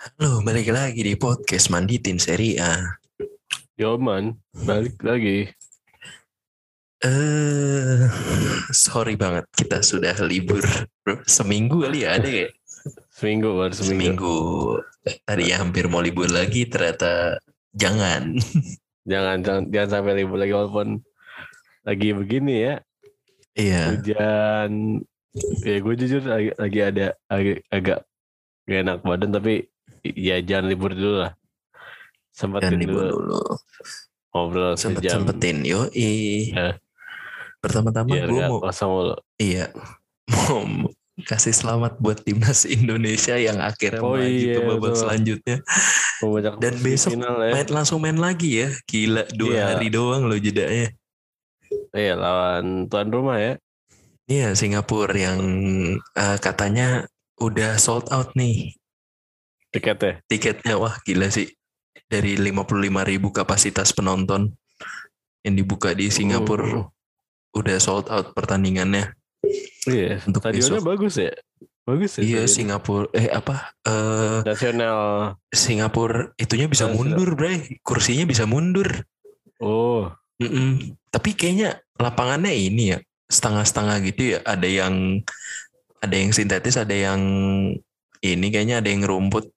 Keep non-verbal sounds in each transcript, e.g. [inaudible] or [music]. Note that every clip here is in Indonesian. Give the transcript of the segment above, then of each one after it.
Halo, balik lagi di podcast Manditin Seri A. Yo man, balik lagi. Eh, sorry banget kita sudah libur, bro. Seminggu kali ya ada ya? Seminggu baru seminggu. Seminggu. Tadi ya hampir mau libur lagi, ternyata jangan. Jangan, jangan jangan sampai libur lagi walaupun lagi begini ya Iya, hujan. Ya gue jujur lagi, lagi ada agak, agak gak enak badan tapi ya jangan libur dulu lah. jangan Sempetin libur dulu dulu. ngobrol Sempet sejam. sempetin, yo. Eh. Pertama-tama Biar gue mau, kosong iya, [laughs] mau kasih selamat buat timnas Indonesia yang akhirnya Oh maju iya, ke babak betul. selanjutnya. Dan besok final ya. Main langsung main lagi ya, gila dua Iya. hari doang loh jedanya. Iya lawan tuan rumah ya. Iya Singapura yang eh, katanya udah sold out nih Tiketnya. tiketnya wah gila sih dari 55.000 ribu kapasitas penonton yang dibuka di Singapura Uh, udah sold out pertandingannya Iya, Untuk stadionnya besok. bagus ya. Bagus ya. iya stadion. Singapura eh apa eh Nasional. Singapura itunya bisa Nasional. mundur bre kursinya bisa mundur Oh, Mm-mm. tapi kayaknya lapangannya ini ya setengah-setengah gitu ya ada yang ada yang sintetis ada yang ini kayaknya ada yang rumput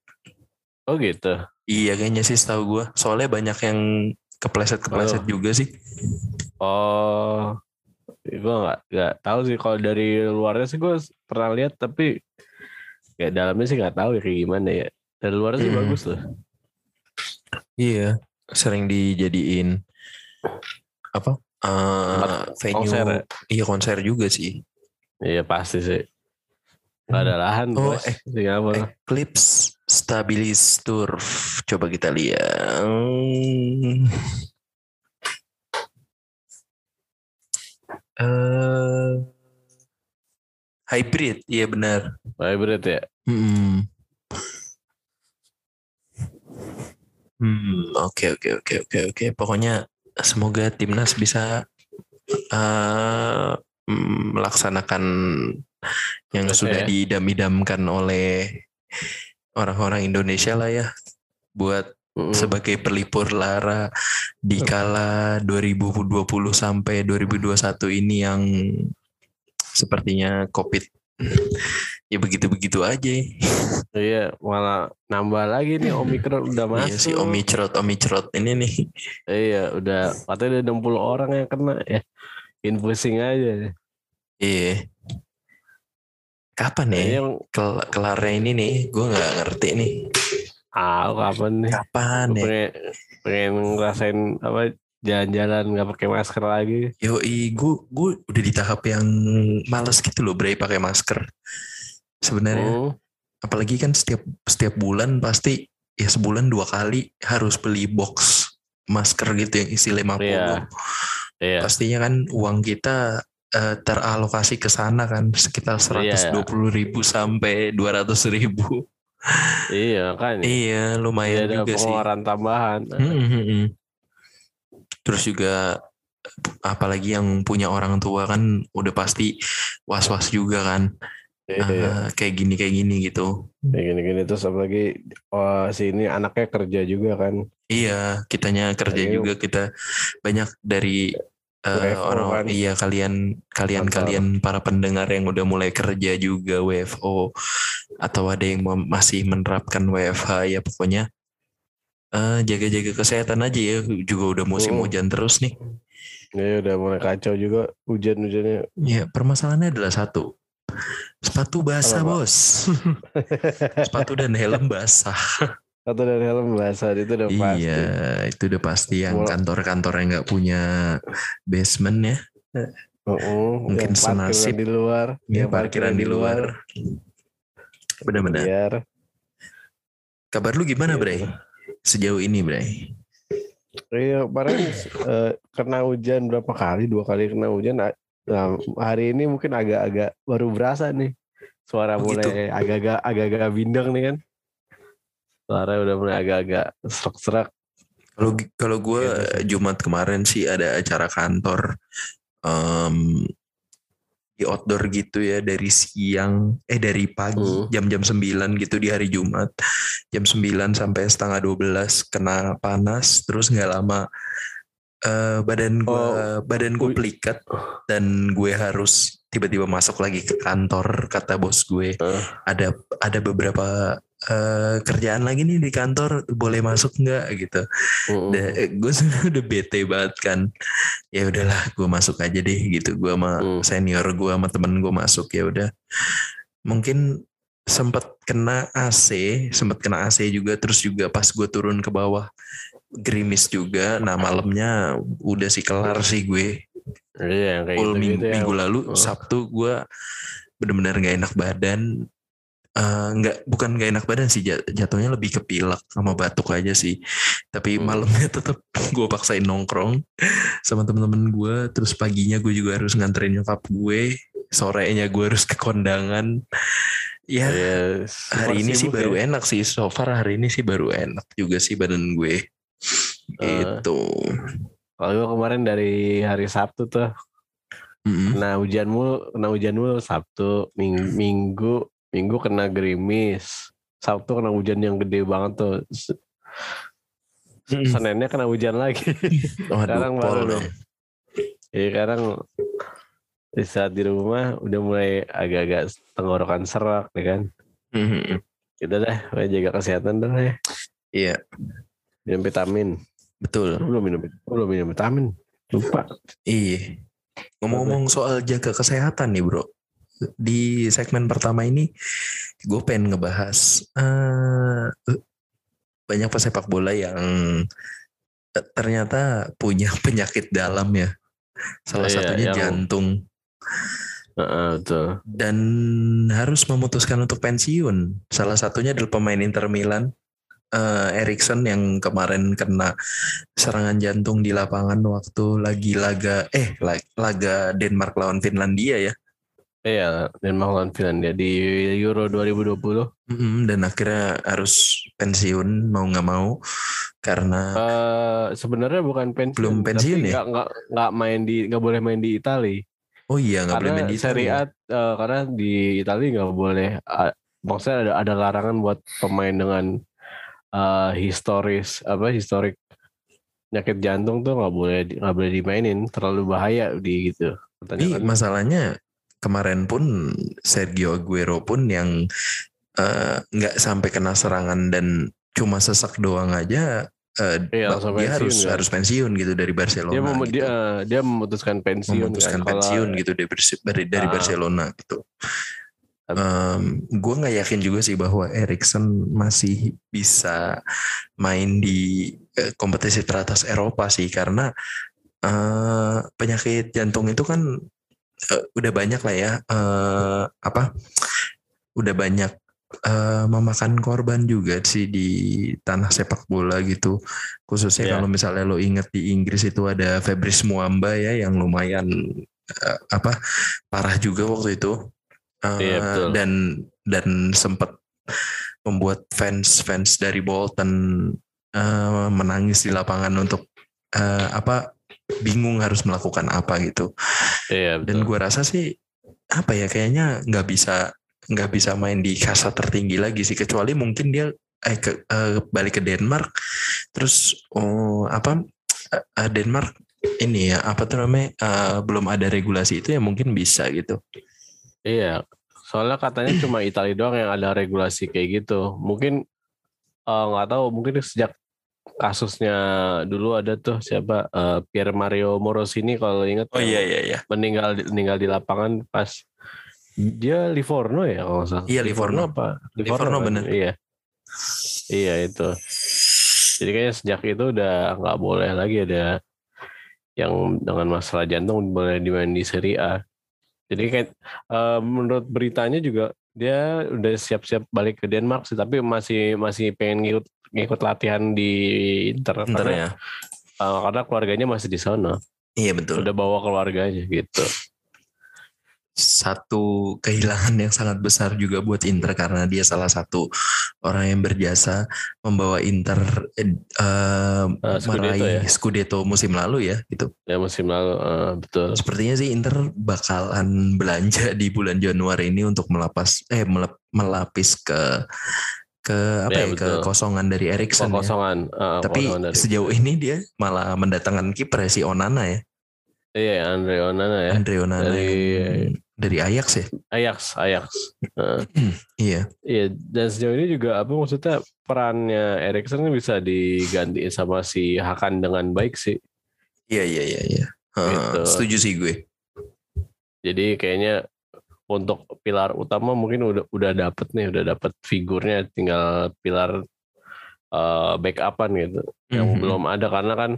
oh gitu. Iya kayaknya sih setahu gue. Soalnya banyak yang kepleset-kepleset Oh. juga sih. Oh, gue nggak nggak tahu sih kalau dari luarnya sih gue pernah lihat tapi kayak dalamnya sih nggak tahu ya kayak gimana ya. Dari luarnya sih Hmm. bagus loh. Iya. Sering dijadiin apa? eh, Tempat venue. konser ya? Iya konser juga sih. Iya pasti sih. Gak ada lahan Oh, bos. eh, Singapura. Eclipse Stabilis Turf. Coba kita lihat. Eh, hybrid, iya benar. Hybrid ya. Hmm. Hmm, oke oke oke oke oke. Pokoknya semoga timnas bisa mm, melaksanakan yang Tugas sudah ya. didam-idamkan oleh orang-orang Indonesia lah ya buat Mm-mm. sebagai pelipur lara di kala 2020 sampai 2021 ini yang sepertinya COVID [laughs] ya begitu-begitu aja. Iya malah nambah lagi nih Omikron udah masuk. Iya si Omicrot Omicrot ini nih. Iya udah katanya udah 60 orang yang kena ya. Bikin pusing aja. Iya. Kapan ya Kayaknya kel kelarnya ini nih? Gue nggak ngerti nih. ah kapan nih? Kapan Gua ya? pengen, pengen ngerasain apa jalan-jalan nggak pakai masker lagi. Yoi, gue gue udah di tahap yang males gitu loh, Bray pakai masker. Sebenarnya, Hmm. apalagi kan setiap setiap bulan pasti ya sebulan dua kali harus beli box masker gitu yang isi 50. Iya. Iya. Pastinya kan uang kita eh, teralokasi ke sana kan sekitar Iya. 120 ribu sampai 200 ribu. Iya kan. Iya, Iya lumayan ada juga sih. pengeluaran tambahan. Hmm, hmm, hmm. Terus juga apalagi yang punya orang tua kan udah pasti was-was juga kan. Iya. Ah, kayak gini kayak gini gitu. Kayak gini-gini terus apalagi oh, si ini anaknya kerja juga kan. Iya, kitanya kerja Iya. juga kita banyak dari eh, WFO orang kan. iya kalian kalian Kantor. kalian para pendengar yang udah mulai kerja juga WFO atau ada yang masih menerapkan WFH ya pokoknya eh, jaga-jaga kesehatan aja ya juga udah musim Hmm. hujan terus nih. Iya udah mulai kacau juga hujan-hujannya. Ya, permasalahannya adalah satu. Sepatu basah? Bos. [laughs] Sepatu dan helm basah. [laughs] Atau dari helm basah itu udah pasti. Iya, itu udah pasti yang kantor-kantor yang nggak punya basement ya. Uh-uh, Mungkin yang parkiran senasib. di luar, Ya, yang parkiran di luar. Benar-benar. Biar Kabar lu gimana, Iya, Bray? Sejauh ini, Bray? Iya, kemarin eh, kena hujan berapa kali? Dua kali kena hujan. Nah, hari ini mungkin agak-agak baru berasa nih. Suara Oh, gitu. mulai agak-agak agak-agak bindeng nih kan. Suara udah mulai agak-agak serak-serak. Kalau kalau gue Gitu. Jumat kemarin sih ada acara kantor em, di outdoor gitu ya dari siang eh dari pagi Hmm. jam-jam 9 gitu di hari Jumat jam 9 sampai setengah 12 kena panas terus nggak lama eh, badan gue Oh, badan gue pelikat dan gue harus tiba-tiba masuk lagi ke kantor kata bos gue Eh. ada ada beberapa eh, kerjaan lagi nih di kantor boleh masuk nggak gitu. Udah gue [laughs] udah bete banget kan. Ya udahlah gue masuk aja deh gitu. Gue sama Hmm. senior gue sama temen gue masuk ya udah. Mungkin sempat kena AC sempat kena AC juga terus juga pas gue turun ke bawah gerimis juga. Nah malamnya udah sih kelar sih gue. Iya, kayak gitu, minggu, ya. minggu lalu Oh. Sabtu gue bener-bener gak enak badan Nggak bukan gak enak badan sih jat- jatuhnya lebih ke pilek sama batuk aja sih tapi Hmm. malamnya [laughs] tetap gue paksain nongkrong sama temen-temen gue terus paginya gue juga harus nganterin nyokap gue sorenya gue harus ke kondangan ya Iya, hari ini sih baru ya. enak sih so far hari ini sih baru enak juga sih badan gue Eh. gitu Kalau gue kemarin dari hari Sabtu tuh Mm-mm. kena hujan mulu, kena hujan mulu Sabtu, ming- minggu, minggu kena gerimis. Sabtu kena hujan yang gede banget tuh. Seninnya kena hujan lagi. [laughs] Waduh, Sekarang baru dong. Iya sekarang di saat di rumah udah mulai agak-agak tenggorokan serak ya kan. Mhm. Kita dah jaga kesehatan dah ya. Iya, Minum vitamin. betul. Lu belum minum, lu belum minum vitamin. Lupa. Iya. Ngomong-ngomong soal jaga kesehatan nih bro. Di segmen pertama ini gue pengen ngebahas eh, banyak pesepak bola yang ternyata punya [laughs] penyakit dalam ya. Salah Iya, satunya yang- jantung betul. dan harus memutuskan untuk pensiun. Salah satunya adalah pemain Inter Milan eh, Erikson yang kemarin kena serangan jantung di lapangan waktu lagi laga eh la- laga Denmark lawan Finlandia ya. Iya, dan melawan Finlandia di Euro 2020. Mm, dan akhirnya harus pensiun mau nggak mau karena Eh sebenarnya bukan pensiun, Belum pensiun tapi ya? nggak nggak main di nggak boleh main di Italia. oh iya nggak boleh main di Serie Italia. A eh, karena di Italia nggak boleh. ah, maksudnya ada ada larangan buat pemain dengan eh, historis apa historik penyakit jantung tuh nggak boleh nggak boleh dimainin terlalu bahaya di gitu. Tapi kan. masalahnya kemarin pun Sergio Aguero pun yang eh, nggak sampai kena serangan dan cuma sesak doang aja eh, Iya, dia pensiun harus kan. harus pensiun gitu dari Barcelona dia mem- gitu. dia dia memutuskan pensiun memutuskan kan. Kalau- pensiun gitu dari dari, dari Ah. Barcelona gitu. Tapi- gue nggak yakin juga sih bahwa Erikson masih bisa main di eh, kompetisi teratas Eropa sih karena eh, penyakit jantung itu kan eh, udah banyak lah ya eh, apa udah banyak eh, memakan korban juga sih di tanah sepak bola gitu khususnya Iya. kalau misalnya lo inget di Inggris itu ada Fabrice Muamba ya yang lumayan eh, apa parah juga waktu itu Eh, Iya, betul. dan dan sempat membuat fans fans dari Bolton eh, menangis di lapangan untuk eh, apa bingung harus melakukan apa gitu Iya, dan betul. gua rasa sih apa ya kayaknya nggak bisa nggak bisa main di kasta tertinggi lagi sih kecuali mungkin dia eh ke, eh, balik ke Denmark terus oh apa eh, Denmark ini ya apa tuh namanya eh, belum ada regulasi itu ya mungkin bisa gitu Iya, soalnya katanya cuma Italia doang yang ada regulasi kayak gitu. Mungkin eh, nggak tahu, mungkin sejak kasusnya dulu ada tuh siapa eh, Pier Mario Morosini kalau ingat oh yang iya iya iya meninggal meninggal di lapangan pas dia Livorno ya kalau salah. Iya, Livorno. apa? Livorno, kan? bener. Iya. Iya itu. Jadi kayaknya sejak itu udah nggak boleh lagi ada yang dengan masalah jantung boleh dimain di Serie A. Jadi kayak eh, menurut beritanya juga dia udah siap-siap balik ke Denmark sih, tapi masih masih pengen ngikut ngikut latihan di Inter, ntar karena, ya eh, karena keluarganya masih di sana. iya betul Udah bawa keluarganya gitu. satu kehilangan yang sangat besar juga buat Inter karena dia salah satu orang yang berjasa membawa Inter eh, uh, meraih ya? Scudetto musim lalu ya gitu. Ya musim lalu uh, betul. Sepertinya sih Inter bakalan belanja di bulan Januari ini untuk melapas eh melapis ke ke apa ya, ya ke kosongan dari Erikson ya. kosongan ya. uh, tapi dari sejauh ini dia malah mendatangkan kiper si Onana ya. Iya Andre Onana ya. Andre Onana dari dari Ajax ya? Ajax Ajax. Uh. [clears throat] iya. Iya dan sejauh ini juga apa maksudnya perannya Erikson bisa digantiin sama si Hakan dengan baik sih. Iya iya iya iya. Gitu. setuju sih gue. Jadi kayaknya untuk pilar utama mungkin udah udah dapet nih udah dapet figurnya tinggal pilar uh, backupan gitu. Yang mhm. belum ada karena kan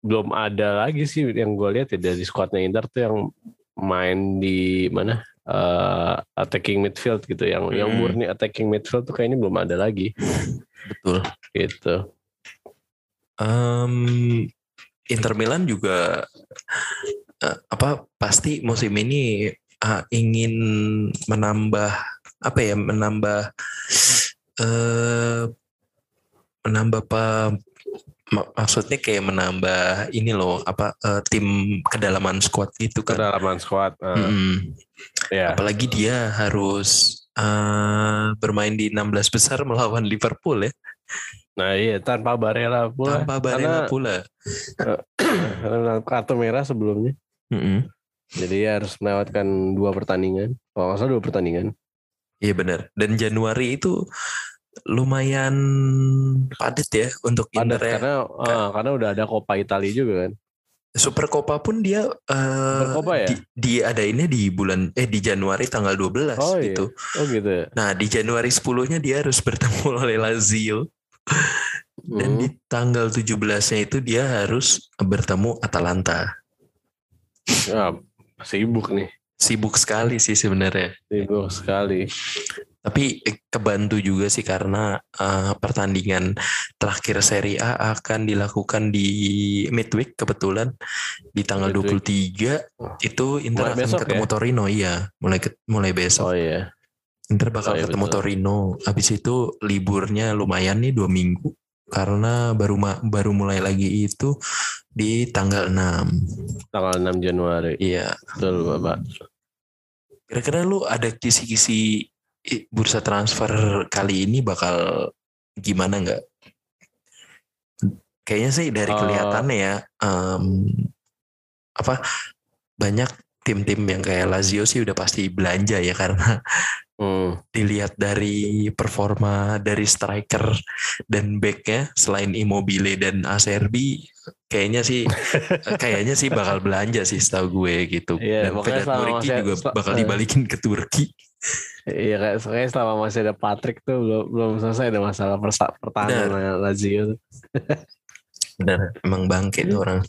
belum ada lagi sih yang gue lihat ya dari squadnya Inter tuh yang main di mana uh, attacking midfield gitu. Yang mm. yang murni attacking midfield tuh kayaknya belum ada lagi. Betul. Gitu. Um, Inter Milan juga uh, apa pasti musim ini uh, ingin menambah apa ya menambah uh, menambah apa maksudnya kayak menambah ini loh apa uh, tim kedalaman squad gitu kan kedalaman squad uh, mm-hmm. yeah. apalagi dia harus uh, bermain di 16 besar melawan Liverpool ya nah iya tanpa Barella pula tanpa Barella karena, pula [clears throat] karena kartu merah sebelumnya mm-hmm. Jadi harus melewatkan dua pertandingan. Kalau nggak salah dua pertandingan. Iya benar. Dan Januari itu lumayan padat ya untuk padat ya. karena uh, karena udah ada Coppa Italia juga kan. Super Coppa pun dia uh, Coppa ya? di, di ini di bulan eh di Januari tanggal 12 oh, iya. gitu. Oh gitu. Ya? Nah, di Januari 10-nya dia harus [laughs] bertemu oleh Lazio. Dan hmm. di tanggal 17-nya itu dia harus bertemu Atalanta. Ya, Sibuk nih. Sibuk sekali sih sebenarnya. Sibuk sekali. Tapi kebantu juga sih karena uh, pertandingan terakhir Serie A akan dilakukan di midweek kebetulan di tanggal midweek. 23 itu Inter mulai akan besok ketemu ya? Torino iya, mulai mulai besok. Oh iya. Inter bakal oh, iya, ketemu betul. Torino. Habis itu liburnya lumayan nih dua minggu karena baru baru mulai lagi itu di tanggal 6. Tanggal 6 Januari. Iya. Betul, Bapak. Kira-kira lu ada kisi-kisi bursa transfer kali ini bakal gimana nggak? Kayaknya sih dari eh. kelihatannya uh, ya um, apa banyak tim-tim yang kayak Lazio sih udah pasti belanja ya karena Hmm. Dilihat dari performa dari striker dan backnya selain Immobile dan Acerbi, kayaknya sih [laughs] kayaknya sih bakal belanja sih setahu gue gitu. Iya, dan Vedat Muriki juga bakal eh. dibalikin ke Turki. Iya kayak kayak selama masih ada Patrick tuh belum belum selesai ada masalah pertahanan Lazio. Benar, emang bangkit tuh orang. [laughs]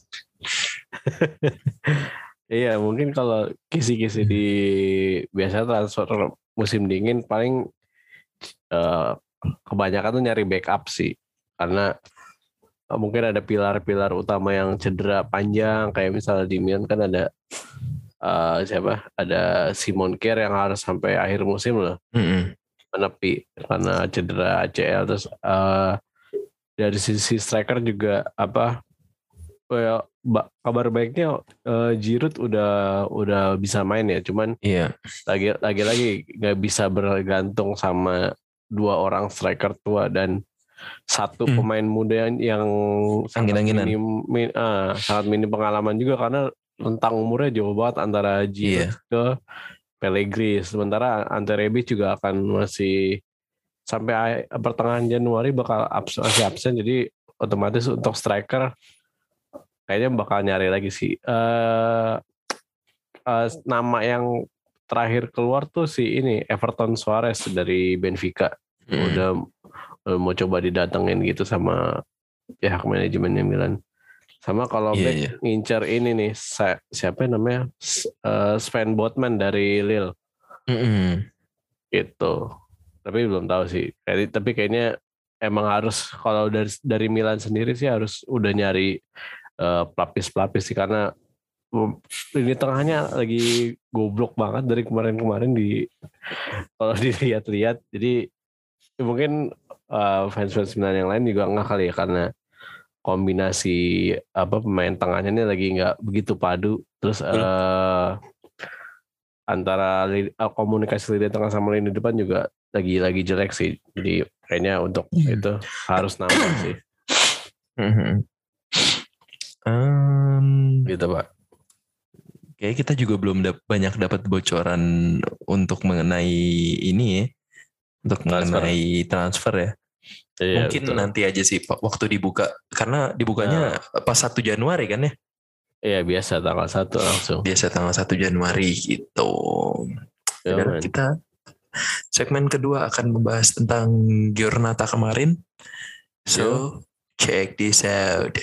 Iya mungkin kalau kisi-kisi di biasa transfer musim dingin paling uh, kebanyakan tuh nyari backup sih. Karena uh, mungkin ada pilar-pilar utama yang cedera panjang kayak misalnya di Milan kan ada uh, siapa? Ada Simon Kier yang harus sampai akhir musim loh. Mm-hmm. menepi karena cedera ACL terus uh, dari sisi striker juga apa? Well, kabar baiknya uh, Giroud udah udah bisa main ya, cuman iya. lagi lagi lagi nggak bisa bergantung sama dua orang striker tua dan satu hmm. pemain muda yang, yang sangat minim, min, uh, sangat minim pengalaman juga karena tentang umurnya jauh banget antara Giroud iya. ke Pellegrini. Sementara Ante Rebic juga akan masih sampai pertengahan Januari bakal absen, masih absen jadi otomatis untuk striker kayaknya bakal nyari lagi sih. Uh, uh, nama yang terakhir keluar tuh si ini Everton Suarez dari Benfica. Hmm. Udah, udah mau coba didatengin gitu sama pihak manajemennya Milan. Sama kalau yeah, back yeah. ngincer ini nih siapa namanya uh, Sven Botman dari Lille. Mm -hmm. Gitu. Tapi belum tahu sih. Tapi kayaknya emang harus kalau dari dari Milan sendiri sih harus udah nyari pelapis-pelapis sih karena ini tengahnya lagi goblok banget dari kemarin-kemarin di kalau [laughs] dilihat-lihat. Jadi ya mungkin uh, fans-fans Milan yang lain juga nggak kali ya karena kombinasi apa pemain tengahnya ini lagi nggak begitu padu. Terus uh, antara uh, komunikasi lini tengah sama lini depan juga lagi lagi jelek sih. Jadi kayaknya untuk Iya. itu harus nambah sih Um, gitu pak kayak kita juga belum dap- banyak dapat bocoran untuk mengenai ini ya, untuk Transfer. mengenai transfer ya. Iya, Mungkin betul. nanti aja sih Pak waktu dibuka karena dibukanya pas 1 Januari kan ya. iya biasa tanggal satu langsung Biasa tanggal 1 Januari gitu. Ya, Dan man. kita segmen kedua akan membahas tentang Giornata kemarin. So, check this out.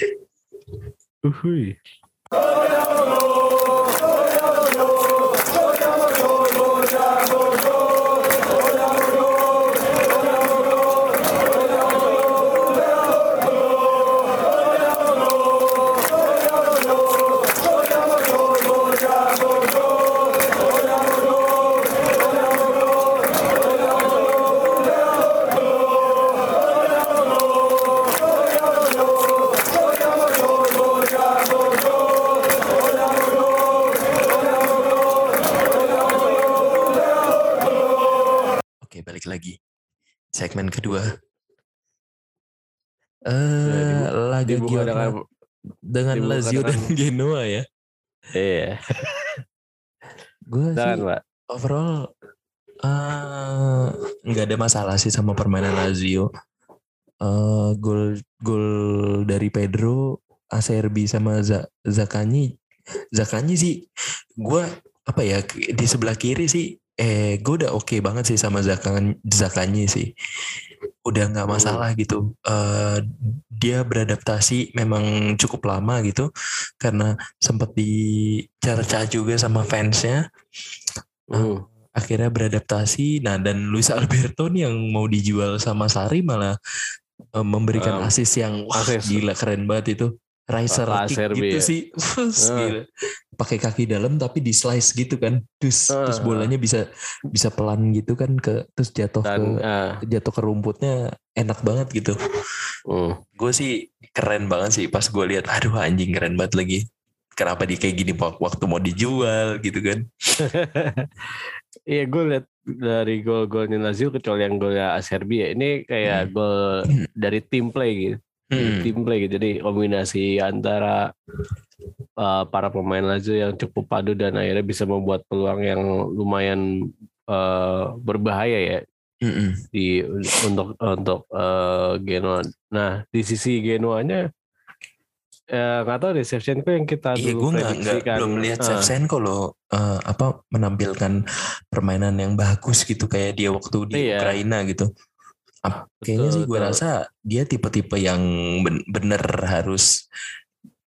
Uhui. Segmen kedua. Eh, laga dibuka dengan dengan Lazio dan Genoa ya. iya Gue sih pak overall eh, nggak ada masalah sih sama permainan Lazio. Eh, gol gol dari Pedro, Acerbi sama Z Zakanyi. Zakanyi sih gue apa ya di sebelah kiri sih eh gue udah oke banget sih sama Zakan Zakanyi sih. Udah nggak masalah gitu. Eh dia beradaptasi memang cukup lama gitu karena sempat dicerca juga sama fansnya Hmm. akhirnya beradaptasi. Nah dan Luis Alberto nih yang mau dijual sama Sari malah eh, memberikan Um, asis yang wah assist. gila keren banget itu. Riser Ah, kick gitu ya. sih. [laughs] Ah. gila. Pakai kaki dalam tapi di slice gitu kan. Terus Ah. terus bolanya bisa bisa pelan gitu kan ke terus jatuh dan ke ah, jatuh ke rumputnya enak banget gitu. hmm. Gue sih keren banget sih pas gue lihat aduh anjing keren banget lagi. Kenapa dia kayak gini wak- waktu mau dijual gitu kan. [laughs] Iya gue lihat dari gol-golnya Lazio kecuali yang golnya Acerbi ya ini kayak Hmm. gol dari tim play gitu Hmm. tim play gitu jadi kombinasi antara uh, para pemain Lazio yang cukup padu dan akhirnya bisa membuat peluang yang lumayan uh, berbahaya ya Mm-mm. di untuk untuk uh, Genoa. Nah di sisi Genoanya eh, nggak tahu deh Shevchenko yang kita Iya, dulu gue prediksikan belum lihat Shevchenko loh eh, apa menampilkan permainan yang bagus gitu kayak dia waktu di Iya. Ukraina gitu. Ap- Kayaknya Betul, sih gue betul. rasa dia tipe-tipe yang ben- bener harus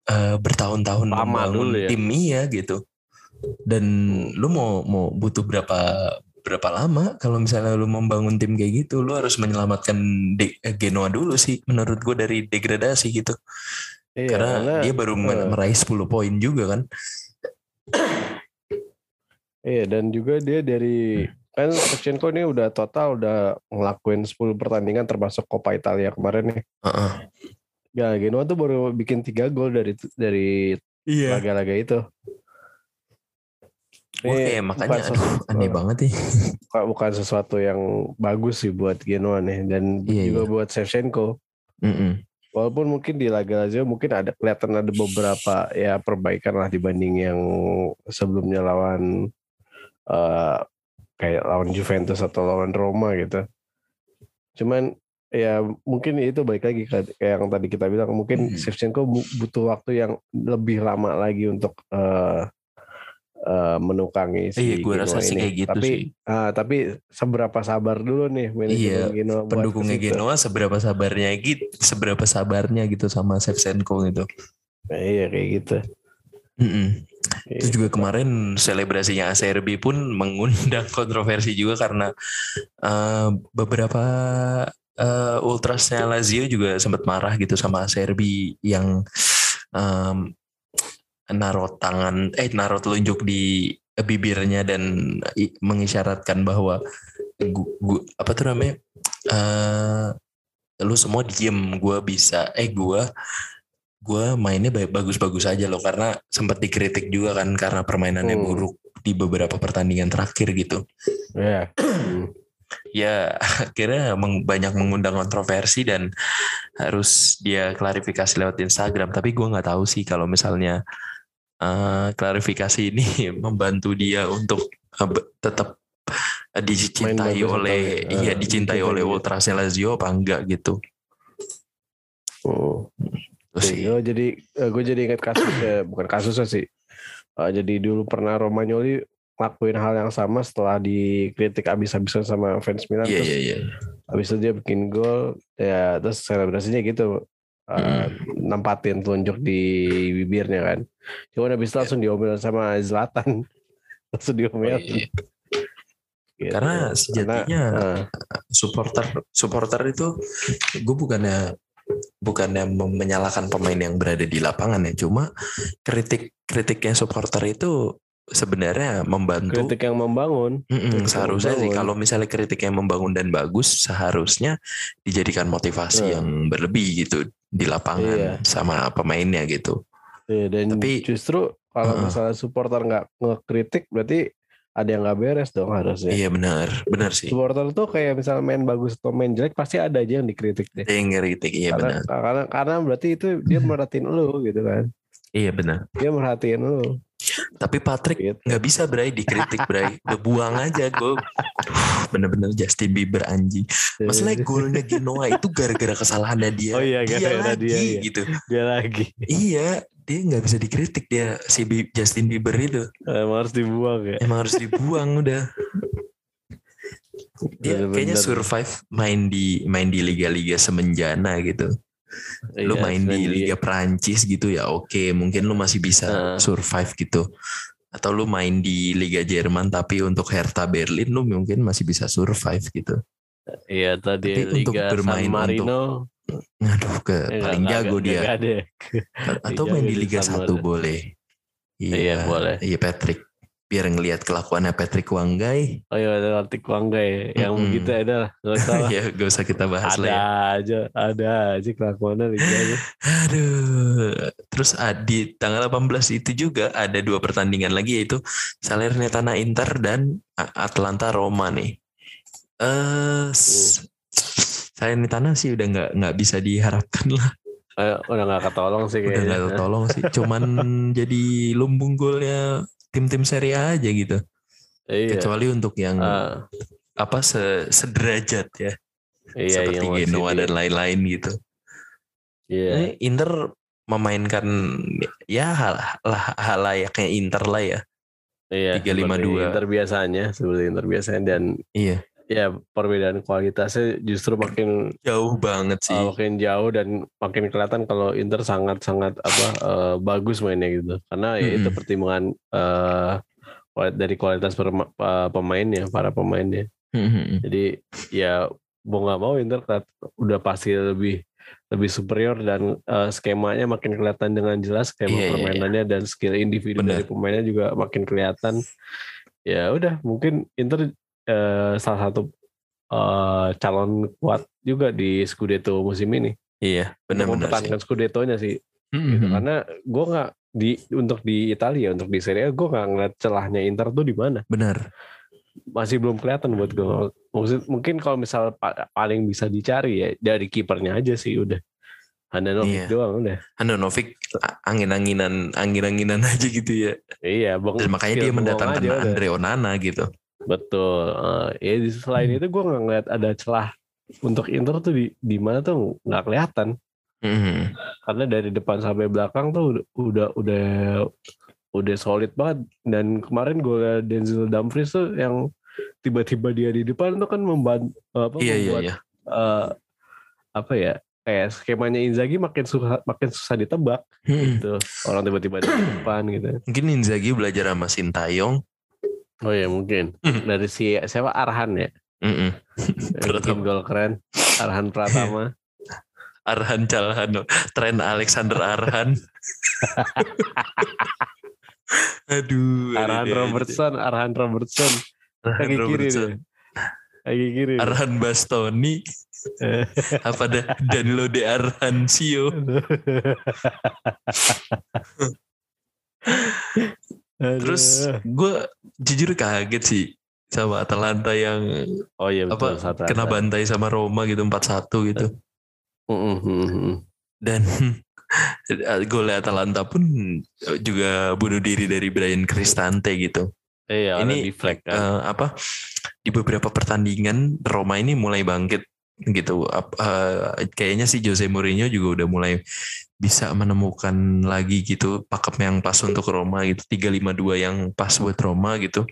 eh, bertahun-tahun membangun dulu ya. tim iya gitu. Dan lu mau mau butuh berapa berapa lama kalau misalnya lu membangun tim kayak gitu, lu harus menyelamatkan De- eh, Genoa dulu sih menurut gue dari degradasi gitu. iya, Karena dia baru eh, meraih 10 poin juga kan. Iya dan juga dia dari kan Shevchenko ini udah total udah ngelakuin 10 pertandingan termasuk Coppa Italia kemarin nih. Heeh. Ya Genoa tuh baru bikin tiga gol dari dari Iya. laga-laga itu. Gue Ini kayak makanya bukan aduh aneh banget nih. bukan, bukan sesuatu yang bagus sih buat Genoa nih dan Iya, juga iya. buat Shevchenko. Mm-mm. Walaupun mungkin di laga Lazio mungkin ada kelihatan ada beberapa ya perbaikan lah dibanding yang sebelumnya lawan eh, kayak lawan Juventus atau lawan Roma gitu. Cuman ya mungkin itu baik lagi kayak yang tadi kita bilang mungkin Hmm. Shevchenko bu- butuh waktu yang lebih lama lagi untuk eh, eh, menukangi si Iya, gue rasa sih ini. kayak gitu tapi, sih. ah, tapi seberapa sabar dulu nih manajemen Iya, Pendukungnya. Genoa seberapa sabarnya gitu, seberapa sabarnya gitu sama Shevchenko gitu. Nah, iya kayak gitu. Mm-mm. Iya. Terus juga kemarin selebrasinya ACRB pun mengundang [laughs] kontroversi juga karena eh, beberapa eh, ultrasnya Lazio juga sempat marah gitu sama ACRB yang em, naruh tangan eh naruh telunjuk di bibirnya dan mengisyaratkan bahwa gu, gu- apa tuh namanya eh lu semua diem gue bisa eh gue gue mainnya baik bagus-bagus aja loh karena sempat dikritik juga kan karena permainannya Hmm. buruk di beberapa pertandingan terakhir gitu Ya. Hmm. [laughs] ya akhirnya meng- banyak mengundang kontroversi dan harus dia klarifikasi lewat Instagram tapi gue nggak tahu sih kalau misalnya eh, klarifikasi ini [laughs] membantu dia untuk eh, be- tetap eh, dicintai oleh enggak? iya Eh, dicintai dicintai oleh gitu. ultrasnya Lazio apa enggak gitu Oh. Sih Gue jadi gue jadi ingat kasusnya bukan kasusnya sih. Eh, jadi dulu pernah Romagnoli ngelakuin hal yang sama setelah dikritik abis-abisan sama fans Milan iya terus iya iya. habis itu dia bikin gol ya terus selebrasinya gitu eh, nempatin telunjuk di bibirnya kan. Cuma habis itu langsung diomelin sama Zlatan. [laughs] Langsung Oh, diomelin iya. Gitu. Karena sejatinya eh, supporter supporter itu gue bukannya bukannya menyalahkan pemain yang berada di lapangan ya cuma kritik kritiknya supporter itu sebenarnya membantu kritik yang membangun kritik yang seharusnya sih membangun. kalau misalnya kritik yang membangun dan bagus seharusnya dijadikan motivasi Hmm. yang berlebih gitu di lapangan Iya. sama pemainnya gitu Iya, dan Tapi- justru kalau Heeh. misalnya supporter nggak ngekritik berarti ada yang nggak beres dong harusnya. iya benar benar sih Supporter tuh kayak misalnya main bagus atau main jelek pasti ada aja yang dikritik deh. ada yang ngeritik iya karena, benar karena karena berarti itu dia merhatiin lu gitu kan. iya benar Dia merhatiin lu. tapi Patrick Gitu. nggak bisa Bray dikritik Bray [laughs] Udah buang aja gue bener-bener Justin Bieber anjing masalahnya golnya Genoa itu gara-gara kesalahannya dia Oh iya, dia gara-gara lagi dia, iya. gitu dia lagi. iya dia nggak bisa dikritik dia si Justin Bieber itu. Emang harus dibuang ya. emang harus dibuang udah. Dia Bener-bener. kayaknya survive main di main di liga-liga semenjana gitu. Lu Iya, main di liga Prancis gitu ya oke mungkin lu masih bisa Nah. survive gitu. Atau lu main di liga Jerman tapi untuk Hertha Berlin lu mungkin masih bisa survive gitu. Iya tadi Tapi untuk Liga bermain San Marino ngaduh ke eh, paling nggak- jago nggak- dia nggak ada. atau main di Liga San 1 Marino. boleh Iya, boleh. iya Patrick biar ngelihat kelakuannya Patrick Wanggai Oh iya ada Artik Wanggai yang Mm-mm. begitu ada lah. Nggak usah [laughs] ya gak usah kita bahas ada lah ya aja, ada aja kelakuannya liganya. Aduh, terus ah, di tanggal 18 itu juga ada dua pertandingan lagi yaitu Salernitana Inter dan Atlanta Roma nih. Eh, s- Salernitana sih udah nggak nggak bisa diharapkan lah, Eh, udah gak ketolong sih udah kayaknya. nggak tolong sih. Cuman [laughs] jadi lumbung golnya tim-tim Serie A aja gitu. Iya. Kecuali untuk yang Ah, apa se- sederajat ya, iya, seperti yang masih Genoa di- dan lain-lain gitu. Iya. Ini Inter memainkan ya hal, hal, hal layaknya Inter lah ya. Iya, 352. seperti Inter biasanya, seperti Inter biasanya dan Iya. Ya perbedaan kualitasnya justru makin Jauh banget sih. uh, makin jauh dan makin kelihatan kalau Inter sangat-sangat apa uh, bagus mainnya gitu. Karena ya itu pertimbangan uh, dari kualitas perma- uh, pemainnya, para pemainnya. Jadi ya mau nggak mau Inter udah pasti lebih lebih superior dan uh, skemanya makin kelihatan dengan jelas skema Iya, iya, iya. permainannya dan skill individu Benar. dari pemainnya juga makin kelihatan. Ya udah mungkin Inter uh, salah satu uh, calon kuat juga di Scudetto musim ini. Iya, benar-benar sih. mempertahankan Scudetto-nya sih Mhm. gitu. Karena gue nggak di untuk di Italia untuk di Serie A gue nggak ngeliat celahnya Inter tuh di mana Benar. masih belum kelihatan buat gue. Maksud mungkin kalau misal pa- paling bisa dicari ya dari kipernya aja sih udah. Iya. Handanovic doang udah. Handanovic angin-anginan angin-anginan [laughs] aja gitu ya. Iya, bong, Dan makanya dia mendatangkan. Andre Onana gitu. Betul. Eh, ya di- selain Hmm. itu gue nggak ngeliat ada celah untuk Inter tuh di di mana tuh nggak kelihatan. Mhm. Karena dari depan sampai belakang tuh udah udah udah solid banget dan kemarin gue Denzel Dumfries tuh yang tiba-tiba dia di depan tuh kan membantu apa Iya iya membuat iya. eh, apa ya kayak skemanya Inzaghi makin susah makin susah ditebak Mhm. gitu orang tiba-tiba di depan gitu Mungkin Inzaghi belajar sama Sintayong. Oh ya mungkin dari si siapa Arhan ya bikin Pratama. gol keren Arhan Pratama Arhan Calhano, tren Alexander Arhan. [laughs] Aduh. Arhan ada-ada aja. Robertson Arhan Robertson Arhan kaki kiri Robertson. Kaki kiri. Arhan Bastoni [laughs] apa dah Danilo De [laughs] Terus gue jujur kaget sih sama Atalanta yang oh iya betul apa satu kena bantai sama Roma gitu 4-1 gitu mm, mm, mm. dan [laughs] gol Atalanta pun juga bunuh diri dari Brian Cristante gitu Iya, Ini, flag kan. Eh, apa di beberapa pertandingan Roma ini mulai bangkit gitu. Eh, kayaknya sih Jose Mourinho juga udah mulai bisa menemukan lagi gitu pakem yang pas untuk Roma gitu 352 yang pas buat Roma gitu.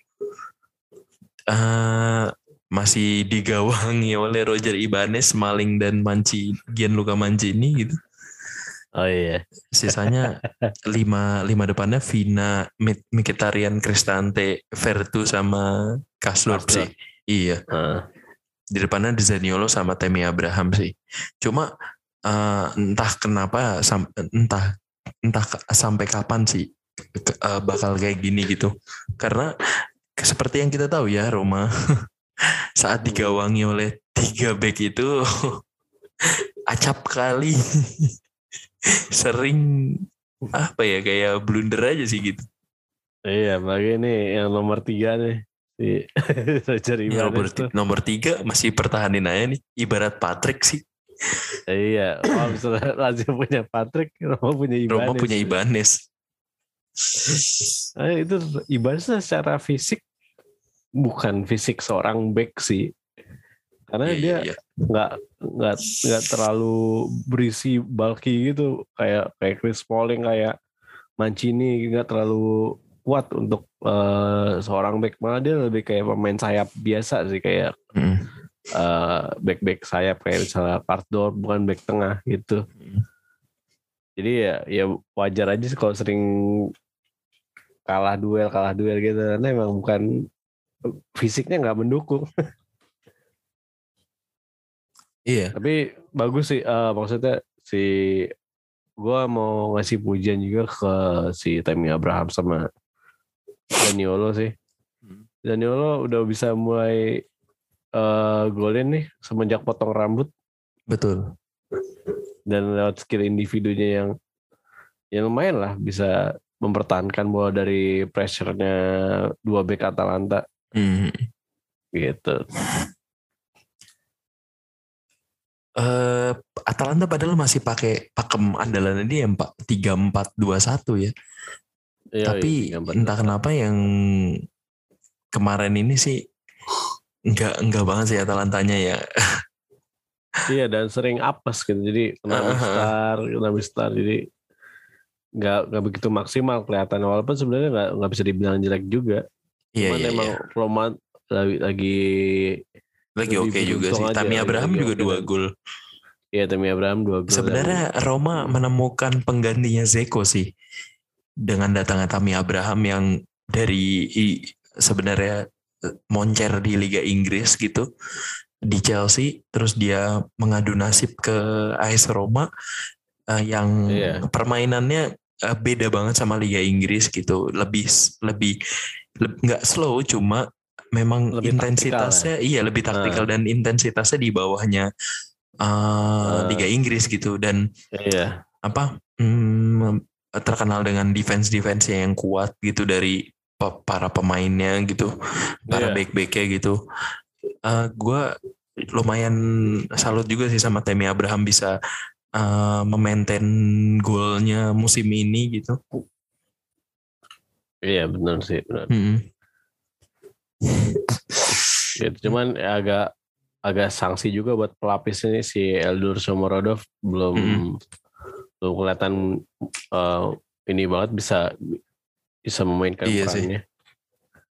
eh masih digawangi [laughs] oleh Roger Ibanez, Smalling dan Manci Gianluca Mancini gitu. oh iya. Sisanya lima lima depannya Vina, Mi- Mkhitaryan, Cristante, Vertu sama Kaslor sih. Iya. Heeh. Di depannya Zaniolo sama Temi Abraham sih. Cuma eh, entah kenapa sam- entah entah sampai kapan sih ke- eh, bakal kayak gini gitu. Karena seperti yang kita tahu ya Roma [laughs] saat digawangi oleh tiga back itu [laughs] acap kali [laughs] sering apa ya kayak blunder aja sih gitu. Iya, bagi ini yang nomor tiga nih. Si Roger Ya, nomor tiga masih pertahanin aja nih. Ibarat Patrick sih. Iya, kalau misalnya [laughs] Lazio punya Patrick, Roma punya Ibanez. Roma punya Ibanez. Eh, itu Ibanez secara fisik bukan fisik seorang back sih. Karena Iya, dia iya, nggak nggak nggak terlalu berisi bulky gitu kayak kayak Chris Smalling kayak Mancini nggak terlalu kuat untuk eh, seorang back malah dia lebih kayak pemain sayap biasa sih kayak Mm. Eh, back back sayap kayak misalnya Parkdor bukan back tengah gitu Hmm. jadi ya ya wajar aja sih kalau sering kalah duel kalah duel gitu karena emang bukan fisiknya nggak mendukung [laughs] Iya. Tapi bagus sih, eh, maksudnya si gua mau ngasih pujian juga ke si Tammy Abraham sama Daniolo sih. Hmm. Daniolo udah bisa mulai eh golin nih semenjak potong rambut Betul. dan lewat skill individunya yang yang lumayan lah bisa mempertahankan bola dari pressure-nya dua back Atalanta Mm. gitu. Eh, Atalanta padahal masih pakai pakem andalan ini yang Pak tiga empat dua satu ya. Iya, Tapi iya, entah kenapa yang kemarin ini sih enggak enggak banget sih Atalantanya ya. Iya dan sering apes gitu jadi kena ah, mistar, kena mistar jadi nggak nggak begitu maksimal kelihatan walaupun sebenarnya nggak nggak bisa dibilang jelek juga. Iya Cuman iya emang iya. Roma lagi lagi Lagi oke juga beruntung sih. aja, lagi- Abraham juga dua gol. ya Tammy Abraham dua gol. Sebenarnya Roma menemukan penggantinya Zeko sih dengan datangnya Tammy Abraham yang dari sebenarnya moncer di Liga Inggris gitu di Chelsea terus dia mengadu nasib ke AS Roma eh, yang Iya. permainannya eh, beda banget sama Liga Inggris gitu lebih lebih leb- nggak slow cuma memang Lebih intensitasnya iya lebih taktikal dan intensitasnya di bawahnya Ah. Liga Inggris gitu dan Iya. apa hmm, terkenal dengan defense defense yang kuat gitu dari para pemainnya gitu para Iya. back backnya gitu gue lumayan salut juga sih sama Temi Abraham bisa eh, memaintain golnya musim ini gitu Iya benar sih. Benar. Mm-mm. [laughs] Gitu. Cuman agak agak sanksi juga buat pelapis ini si Eldur Shomorodov belum Mm-mm. belum kelihatan eh, ini banget bisa bisa memainkan Iya sih. perannya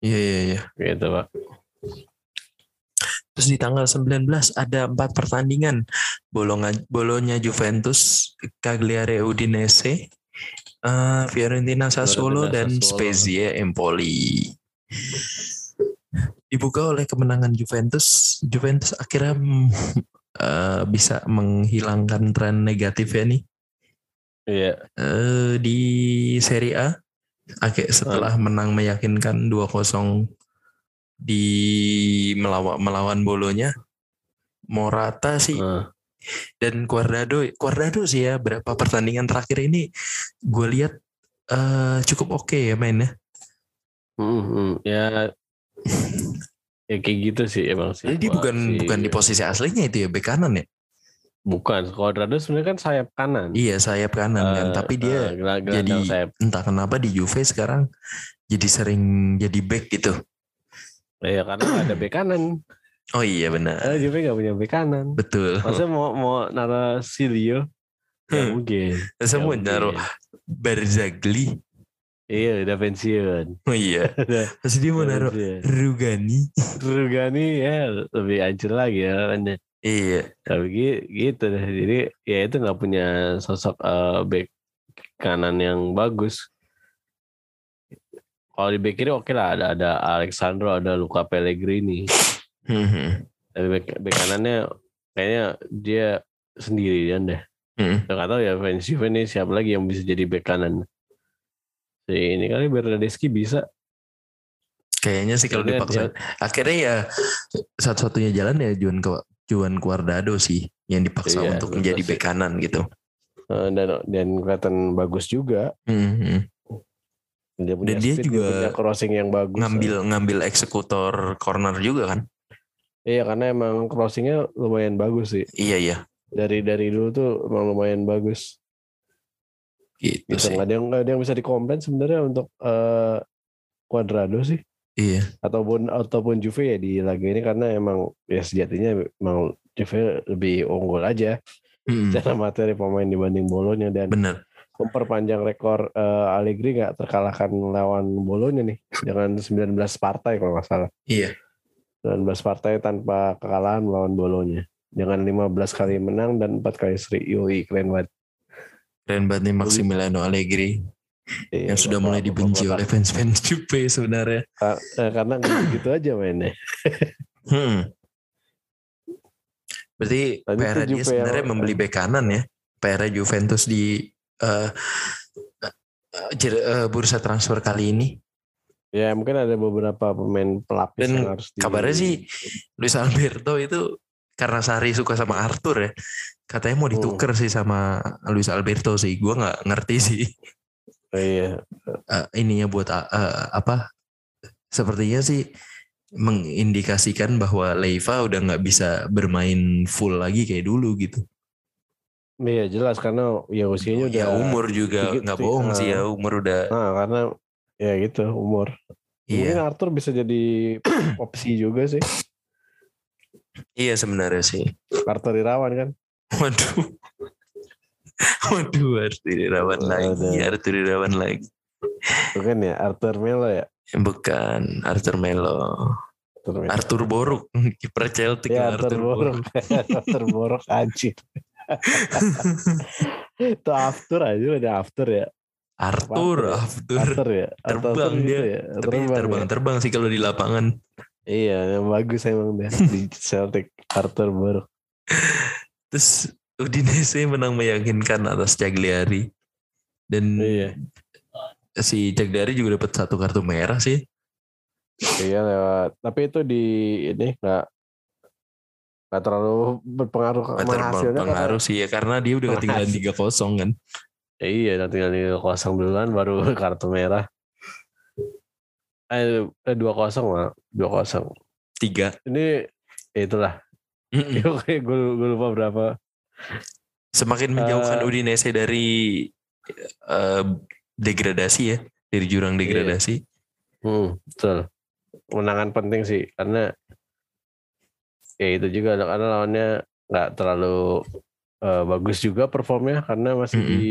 iya iya iya gitu pak. Terus di tanggal 19 ada empat pertandingan. Bolonga, Bolonya Juventus, Cagliari Udinese, eh, Fiorentina Sassuolo, Fiorentina dan Sassuolo. Spezia Empoli. Dibuka oleh kemenangan Juventus. Juventus akhirnya eh, bisa menghilangkan tren negatifnya nih Iya eh, di Serie A. Akhir setelah menang meyakinkan 2-0 di melawan melawan bolonya Morata sih Nah, dan Guardado Guardado sih ya berapa pertandingan terakhir ini gue lihat eh, cukup oke ya mainnya. mm, mm, ya ya kayak gitu sih emang sih. Jadi bukan si- bukan di posisi aslinya itu ya bek kanan ya. Bukan. Cuadrado sebenarnya kan sayap kanan. Iya sayap kanan kan, Eh, tapi dia gelandang jadi- sayap. entah kenapa di Juve sekarang jadi sering jadi back gitu. Ya karena ada bek kanan. [clears throat] Oh iya benar. Karena Juve nggak punya bek kanan. Betul. Masa mau mau nara Silio? Ya mungkin. Masa Ya mau mungkin. naruh Barzagli? Iya udah pensiun. Oh iya. Terus dia mau pensiun. Rugani? Rugani ya lebih hancur lagi ya. Iya. Tapi gi- gitu deh. Jadi ya itu nggak punya sosok eh, back kanan yang bagus. Kalau di back kiri oke lah ada ada Alexandro ada Luca Pellegrini. Mhm. Tapi back, back kanannya kayaknya dia sendirian deh. Mhm. Nggak tahu ya Juve nih siapa lagi yang bisa jadi back kanan. Si ini kali Bernadeschi bisa. Kayaknya sih kalau Dia- dipaksa. Akhirnya ya satu-satunya jalan ya Juan ke Juan Guardado sih yang dipaksa Iya, untuk betul menjadi bek kanan gitu. Eh, dan dan kelihatan bagus juga. Mhm. Dia punya Dan dia speed, juga punya crossing yang bagus. Ngambil ngambil eksekutor corner juga kan? Iya karena emang crossingnya lumayan bagus sih. Iya iya. Dari dari dulu tuh emang lumayan bagus. Gitu Gitu sih. nggak ada yang nggak ada yang bisa dikomplain sebenarnya untuk eh Cuadrado sih Iya. ataupun ataupun Juve ya di laga ini karena emang ya sejatinya emang Juve lebih unggul aja Mhm. secara materi pemain dibanding Bolonya dan Bener. memperpanjang rekor eh, Allegri nggak terkalahkan lawan Bolonya nih dengan 19 partai kalau nggak salah. Iya. 19 partai tanpa kekalahan melawan Bolonya. Dengan 15 kali menang dan 4 kali seri. Yoi, keren banget. Keren banget nih Maximiliano Allegri Iya, yang sudah mulai dibenci oleh fans-fans Juve sebenarnya. Eh, karena gitu aja mainnya. [laughs] Hmm. Berarti Tadi PR dia Juve sebenarnya yang- membeli bek kanan ya. PR Juventus di jer- eh, bursa transfer kali ini. Ya mungkin ada beberapa pemain pelapis Dan yang harus di- Kabarnya sih Luis Alberto itu karena Sari suka sama Arthur ya. Katanya mau ditukar sih sama Luis Alberto sih. Gua nggak ngerti sih iya. eh, ininya buat eh, apa. Sepertinya sih mengindikasikan bahwa Leiva udah nggak bisa bermain full lagi kayak dulu gitu. Iya jelas karena ya usianya udah ya umur juga nggak bohong sih ya umur udah Nah karena ya gitu umur. Mungkin iya Arthur bisa jadi [clears throat] opsi juga sih. iya sebenarnya sih Arthur Irawan kan. waduh [laughs] waduh harus dirawan lagi Aduh. harus dirawan lagi Bukan ya Arthur Melo ya. bukan Arthur Melo Arthur Melo. Arthur Boruk [laughs] kiper Celtic Ya Arthur, Arthur Boruk Borok. [laughs] Arthur Borok anjir. Itu after aja ada after ya. Arthur Arthur ya? Arthur ya. Terbang Arthur dia. gitu ya. tapi terbang ya? terbang sih kalau di lapangan Iya, yang bagus emang dia di Celtic Arthur Borok. terus Udinese menang meyakinkan atas Cagliari dan Iya. si Cagliari juga dapat satu kartu merah sih Iya lewat. Tapi itu di ini nggak nggak terlalu berpengaruh sama hasilnya. terpengaruh sih ya karena dia udah ketinggalan Hasil. 3-0 kan. Ya, iya, tinggal di kosong duluan baru [laughs] kartu merah. Eh, eh dua kosong lah, dua kosong. 3. Ini ya itulah. [laughs] Oke, gue gue lupa berapa. Semakin menjauhkan Eh. Udinese dari eh, degradasi ya, dari jurang degradasi. Hmm, betul. Menangan penting sih karena ya itu juga karena lawannya nggak terlalu eh, bagus juga performnya karena masih Mm-mm. di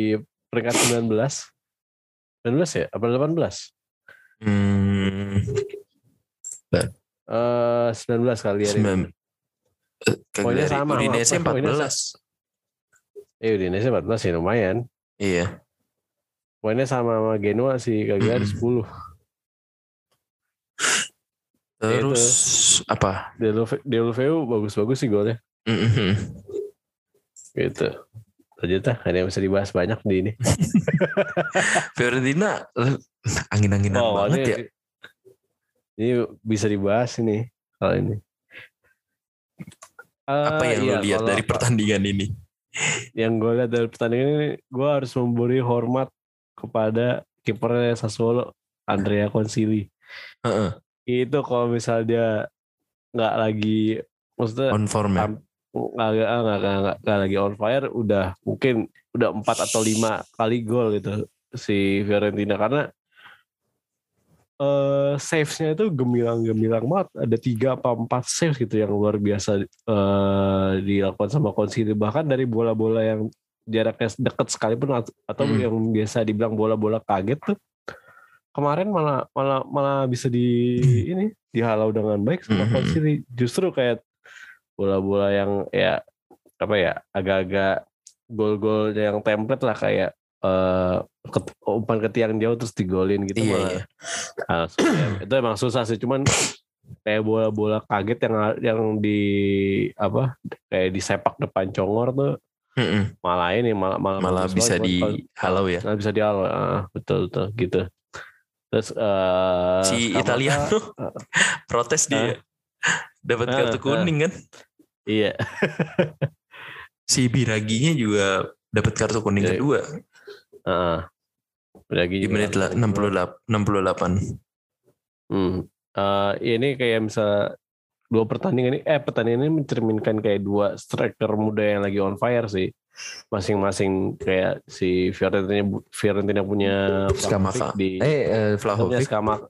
peringkat 19. 19 ya? Apa 18? Hmm, Eh 19 kali ya. sembilan. eh, Poinnya Cagliari. sama, Udinese sama, poinnya 14. Eh Udinese 14 ya lumayan. Iya. Poinnya sama sama Genoa sih, Cagliari Mm-mm. 10. Terus apa? Deulofeu bagus-bagus sih golnya. Mhm. Gitu. Lanjut lah, ada yang bisa dibahas banyak di ini. [laughs] Fiorentina [laughs] angin-anginan banget ya. Sih- Ini bisa dibahas ini kalau ini. Apa Eh, yang iya, lu lihat dari pertandingan ini? Yang gue lihat dari pertandingan ini gue harus memberi hormat kepada kipernya Sassuolo Andrea Consili Heeh, itu kalau misalnya dia nggak lagi maksudnya on form ya. nggak nggak- nggak lagi on fire udah mungkin udah empat atau lima kali gol gitu si Fiorentina. Karena eh saves-nya itu gemilang-gemilang banget ada tiga apa empat saves gitu yang luar biasa eh dilakukan sama Consili bahkan dari bola-bola yang jaraknya dekat sekalipun at- atau Hmm. yang biasa dibilang bola-bola kaget tuh kemarin malah malah malah bisa di ini dihalau dengan baik sama Hmm. Consili justru kayak bola-bola yang ya apa ya agak-agak gol-gol yang template lah kayak ket- umpan ke tiang jauh terus digolin gitu Iya, malah iya. Susah. itu emang susah sih cuman kayak bola-bola kaget yang yang di apa kayak di sepak depan congor tuh Mm-mm. malah ini malah malah, Malah bisa dihalau ya. Nah, bisa dihalau ah, betul betul gitu terus eh Si Scamacca- Italiano [laughs] protes dia. Dapat Ah, kartu kuning kan. iya Si Biraginya juga dapat kartu kuning Iya. kedua Heeh. lagi di menit lah harus- 68 68. Hmm. Eh, ini kayak misal dua pertandingan ini, eh pertandingan ini mencerminkan kayak dua striker muda yang lagi on fire sih. Masing-masing kayak si Fiorentina Fiorentina punya Skamaka. Di Eh, eh punya Vlahovic. Skamaka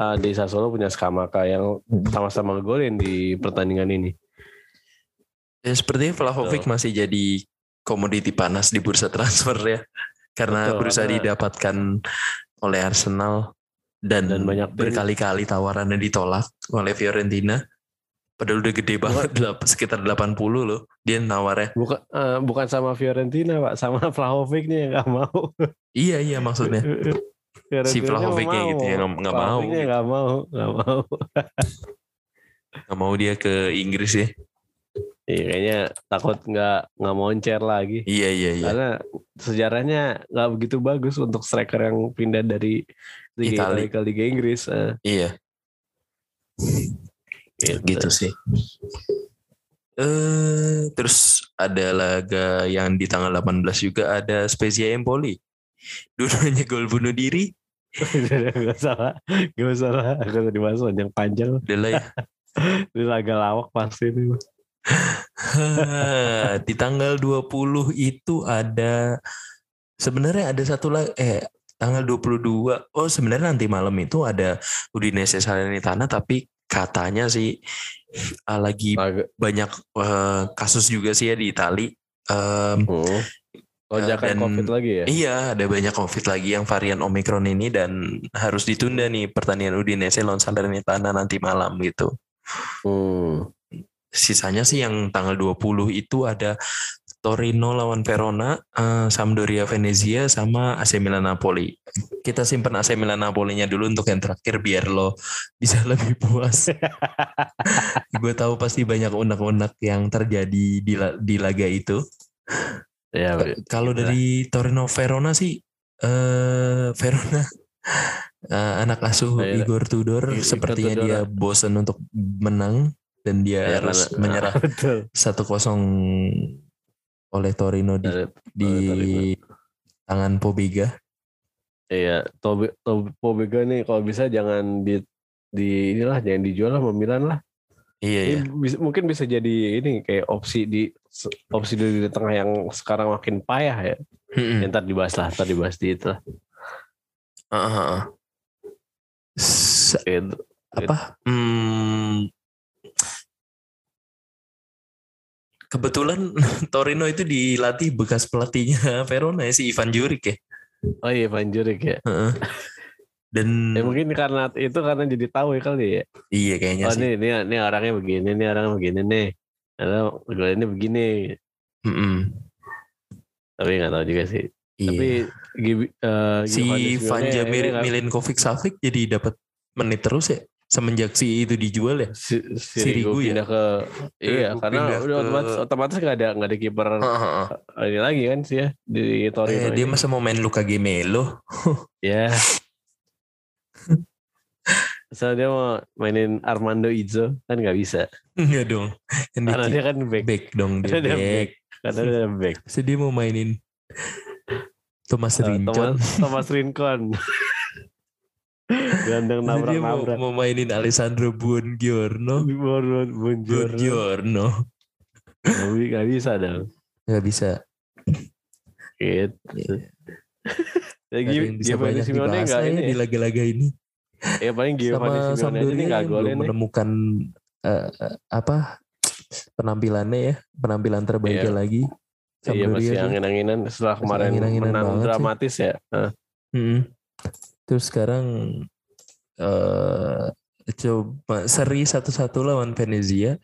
eh, di Sassuolo punya Skamaka yang sama-sama golin di pertandingan ini. Ya sepertinya Vlahovic masih jadi komoditi panas di bursa [laughs] transfer ya. Karena Betul, berusaha karena- didapatkan oleh Arsenal dan, Dan banyak berkali-kali tawarannya ditolak oleh Fiorentina. Padahal udah gede banget, [laughs] delap- sekitar 80 loh dia nawarnya. Bukan eh, bukan sama Fiorentina, Pak, sama [laughs] Vlahovic nih yang nggak mau. Iya iya maksudnya. si Vlahovicnya gitu ya nggak nggak mau nggak mau, nggak mau. nggak mau dia ke Inggris ya. Iya, kayaknya takut nggak nggak moncer lagi. Iya iya iya. Karena sejarahnya nggak begitu bagus untuk striker yang pindah dari Liga Itali. Italia ke Liga Inggris. Eh, Iya gitu sih. Eh terus ada laga yang di tanggal 18 juga ada Spezia Empoli. Dua-duanya gol bunuh diri. [laughs] gak salah, gak salah. Gak usah dibahas panjang. Udah lah ya. [laughs] Ini laga lawak pasti ini. [laughs] di tanggal 20 itu ada sebenarnya ada satu lagi eh tanggal 22 oh sebenarnya nanti malam itu ada Udinese Salernitana tapi katanya sih ah, lagi Laga, banyak eh, kasus juga sih ya di Itali Em, hmm. Lonjakan Dan- COVID lagi ya? Iya, ada banyak COVID lagi yang varian Omicron ini dan harus ditunda nih pertandingan Udinese lawan Salernitana nanti malam gitu. Hmm. Sisanya sih yang tanggal 20 itu ada Torino lawan Verona, eh, Sampdoria Venezia sama AC Milan Napoli. Kita simpen AC Milan Napolinya dulu untuk yang terakhir biar lo [laughs] bisa lebih puas. [laughs] Gue tahu pasti banyak unek-unek yang terjadi di, di laga itu. Ya, Kalau dari Torino Verona sih eh [laughs] Verona eh, anak asuh Iya. Igor Tudor sepertinya Tudor. dia bosan untuk menang dan dia ya, harus karena- menyerah [laughs] Betul. 1-0 oleh Torino di, Dari- di Torino. tangan Pobega. Iya, Tobe Tobe Pobega nih kalau bisa jangan di di inilah jangan dijual lah Milan lah. Iya Ini ya. bisa- mungkin bisa jadi ini kayak opsi di opsi di, di tengah yang sekarang makin payah ya. Ya, ntar dibahas lah, ntar dibahas di itu lah. Ah. Se- Gitu. apa? Hmm, kebetulan [laughs] Torino itu dilatih bekas pelatihnya [laughs] Verona ya si Ivan Juric ya. Oh iya Van Jurek ya. Heeh. Dan [laughs] Ya mungkin karena itu karena jadi tahu ya kali ya. iya kayaknya Oh sih. nih, nih, nih orangnya begini, nih orangnya begini nih. Atau ini begini. Mm-mm. Tapi nggak tahu juga sih. Iya. Tapi eh, si Vanja ini Milinkovic Savic jadi dapat menit terus ya semenjak si itu dijual ya. si, si Sirigu Rigo ya? pindah ke iya Rigo karena udah ke- otomatis otomatis nggak ada nggak ada kiper Heeh. ini lagi kan sih ya di Torino Eh, dia masa mau main Luka Gemelo. [laughs] ya Misalnya dia mau mainin Armando Izzo kan nggak bisa. Enggak dong. Kan Karena dia dia kan back. back dong dia Dia back. back. Karena dia back. So dia mau mainin Thomas Eh, Rincon. Thomas, Thomas Rincon. [laughs] Gandeng dia mau, nabrak-nabrak. mau mainin Alessandro Buongiorno. Buongiorno. Tapi gak bisa dong. Gak bisa. Gitu. Gak Lagi ada yang bisa Giovanni banyak Simeone dibahas nggak ya ini. di laga-laga ini. Ya paling Giovanni Sama Simeone aja nih Sampdoria nggak yang golin belum nih. menemukan eh, apa penampilannya ya penampilan terbaiknya Iya. lagi. Iya masih Sampdoria angin-anginan setelah kemarin angin-anginan menang dramatis ya. Mm-mm. Terus sekarang eh coba seri satu-satu lawan Venezia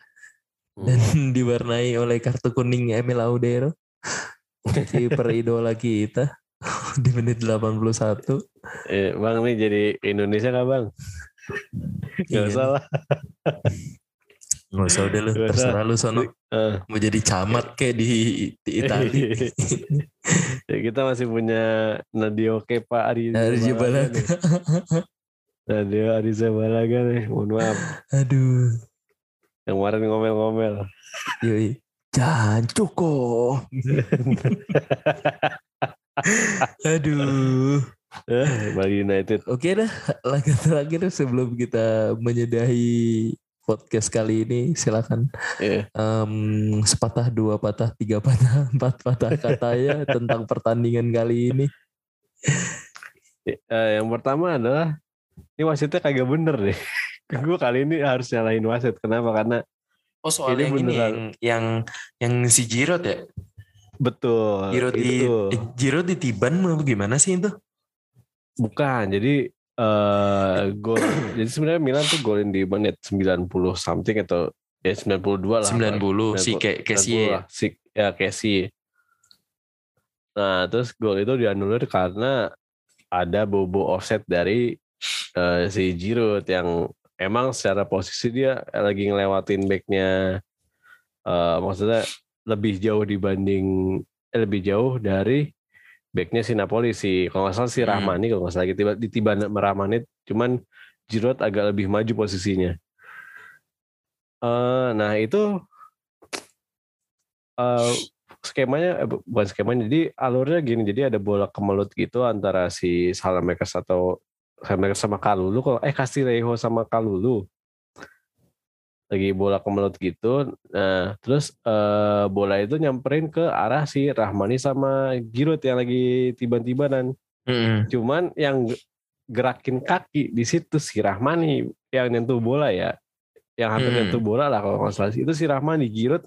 dan [laughs] diwarnai oleh kartu kuning Emil Audero kiper idola kita [laughs] di menit 81 eh, bang nih jadi Indonesia nggak bang? Iya. salah. [laughs] nggak usah udah lu usah. terserah lu sono Eh, mau jadi camat kayak di, di Itali [laughs] ya kita masih punya Nadio Kepa Ari Arja Balaga. Nadio Ariza Balaga nih. Mohon maaf. aduh Yang kemarin ngomel-ngomel. yoi Jancuko [laughs] aduh Eh, Bali United. Oke dah, laga terakhir sebelum kita menyudahi podcast kali ini, silakan Iya. Em, sepatah dua patah tiga patah empat patah kata ya tentang pertandingan kali ini. Eh, yang pertama adalah ini wasitnya kagak bener deh. [laughs] Gue kali ini harus nyalahin wasit. Kenapa? Karena Oh soal yang ini, yang- yang yang si Giroud ya? betul Giroud di itu eh, di Tiban apa gimana sih itu? bukan. Jadi eh gol. jadi sebenarnya Milan tuh golin di menit 90 something atau ya 92 lah. 90 si 90 kayak 90 Kessie. Si ya Kessie. Nah, terus gol itu dianulir karena ada bobo offset dari eh, si Giroud yang emang secara posisi dia lagi ngelewatin backnya eh, maksudnya lebih jauh dibanding eh, lebih jauh dari backnya si Napoli si kalau nggak salah si Hmm. Rahmani kalau nggak salah tiba di tiba Rahmani cuman Giroud agak lebih maju posisinya. Eh, nah itu eh skemanya eh, bu- bukan skemanya jadi alurnya gini jadi ada bola kemelut gitu antara si Salamakers atau Salamakers sama Kalulu kalau eh Castillejo sama Kalulu lagi bola kemelut gitu. Nah terus eh, bola itu nyamperin ke arah si Rahmani sama Giroud yang lagi tiba-tibanan Mm-mm. cuman yang ge- gerakin kaki di situ si Rahmani yang nyentuh bola ya. Yang hampir Hmm. nyentuh bola lah kalau nggak salah itu si Rahmani. Giroud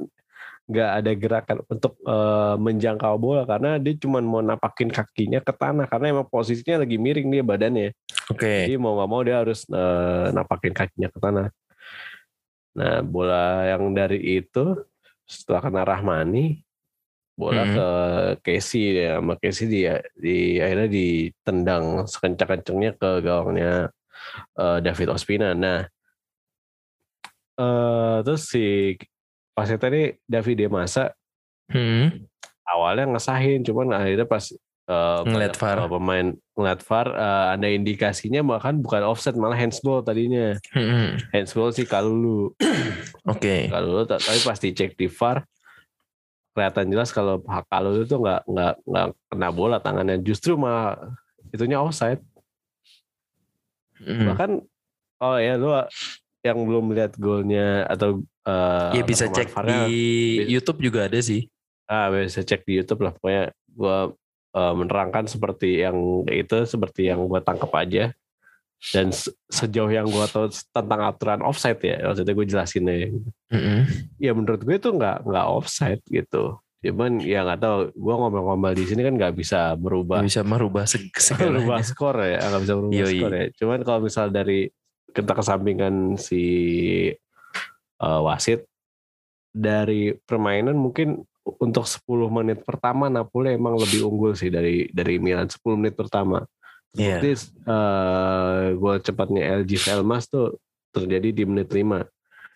nggak ada gerakan untuk eh, menjangkau bola karena dia cuma mau napakin kakinya ke tanah karena emang posisinya lagi miring dia badannya. Oke. jadi mau nggak mau dia harus eh, napakin kakinya ke tanah nah bola yang dari itu setelah kena Rahmani bola Hmm. ke Casey ya sama Casey dia di akhirnya ditendang sekencang-kencangnya ke gawangnya eh, David Ospina. Nah, eh terus si wasit tadi David De Masa Hmm. awalnya ngesahin, cuman akhirnya pas eh, Ngeliat VAR. eh, pemain ngeliat VAR eh, ada indikasinya bahkan bukan offset malah handsball tadinya. Mm-mm. Handsball sih Kalulu. [clears throat] Oke. Kalulu ta- tapi pas dicek di VAR kelihatan jelas kalau Kalulu itu nggak nggak nggak kena bola tangannya justru malah itunya offside. Mm. Bahkan oh ya lu yang belum lihat golnya atau eh, Ya bisa cek di YouTube juga ada sih. ah bisa cek di YouTube lah pokoknya gua eh, menerangkan seperti yang itu seperti yang gua tangkap aja. Dan se- sejauh yang gua tahu tentang aturan offside ya maksudnya gue jelasin ya. Mm-mm. ya menurut gue itu nggak nggak offside gitu. Cuman ya nggak tahu gue ngomel-ngomel di sini kan nggak bisa berubah. Bisa merubah seg- [laughs] merubah skor ya nggak bisa berubah Yoi. skor ya. Cuman kalau misal dari kita kesampingkan si eh, wasit dari permainan mungkin untuk 10 menit pertama Napoli emang lebih unggul sih dari dari Milan 10 menit pertama. Iya. Jadi eh, gol cepatnya LG Elmas tuh terjadi di menit 5.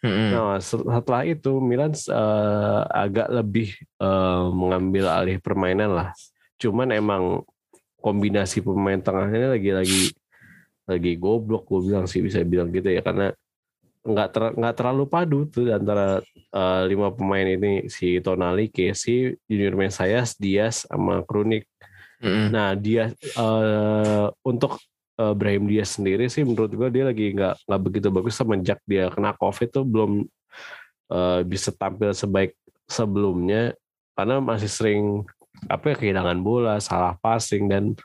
Mm-mm. Nah, setelah itu Milan eh, agak lebih eh, mengambil alih permainan lah. Cuman emang kombinasi pemain tengahnya lagi-lagi lagi goblok gue bilang sih bisa bilang gitu ya karena nggak ter, nggak terlalu padu tuh antara uh, lima pemain ini si Tonali, Casey, Junior Mesias, Diaz sama Krunik. Mm-mm. Nah dia uh, untuk uh, Brahim Diaz sendiri sih menurut gue dia lagi nggak nggak begitu bagus semenjak dia kena COVID tuh belum uh, bisa tampil sebaik sebelumnya karena masih sering apa ya kehilangan bola, salah passing dan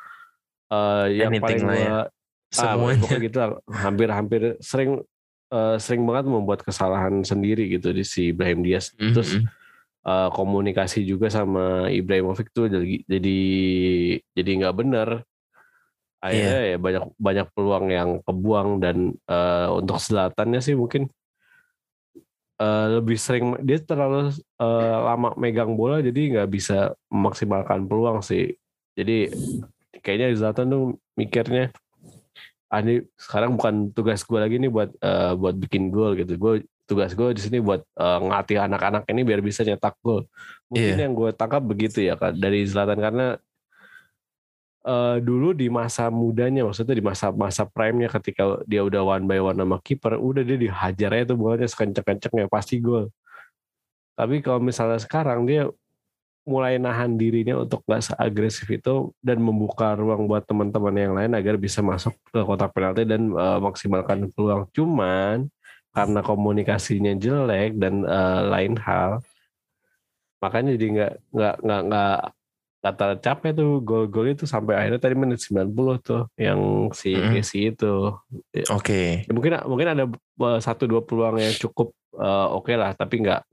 uh, yang paling lah ya. ah, Semuanya. pokoknya gitu hampir-hampir sering eh, sering banget membuat kesalahan sendiri gitu di si Ibrahim Diaz. Mhm. Terus eh, komunikasi juga sama Ibrahimovic tuh jadi jadi jadi nggak bener. Akhirnya ya banyak banyak peluang yang kebuang dan eh, untuk selatannya sih mungkin eh, lebih sering dia terlalu eh, lama megang bola jadi nggak bisa memaksimalkan peluang sih. Jadi kayaknya Zlatan tuh mikirnya ah ini sekarang bukan tugas gue lagi nih buat eh, buat bikin gol gitu. Gue tugas gue di sini buat eh, ngelatih anak-anak ini biar bisa nyetak gol. Mungkin Iya. yang gue tangkap begitu ya kan dari Zlatan karena eh, dulu di masa mudanya maksudnya di masa masa prime-nya ketika dia udah one by one sama kiper, udah dia dihajar aja tuh bolanya sekenceng-kencengnya pasti gol. Tapi kalau misalnya sekarang dia mulai nahan dirinya untuk nggak seagresif itu dan membuka ruang buat teman-teman yang lain agar bisa masuk ke kotak penalti dan eh, maksimalkan peluang. Cuman karena komunikasinya jelek dan eh, lain hal, makanya jadi nggak nggak nggak nggak nggak tercapai tuh gol-gol itu sampai akhirnya tadi menit 90 tuh yang si Mm-mm. Casey itu. Oke. Ya, mungkin mungkin ada eh, satu dua peluang yang cukup eh, oke lah tapi nggak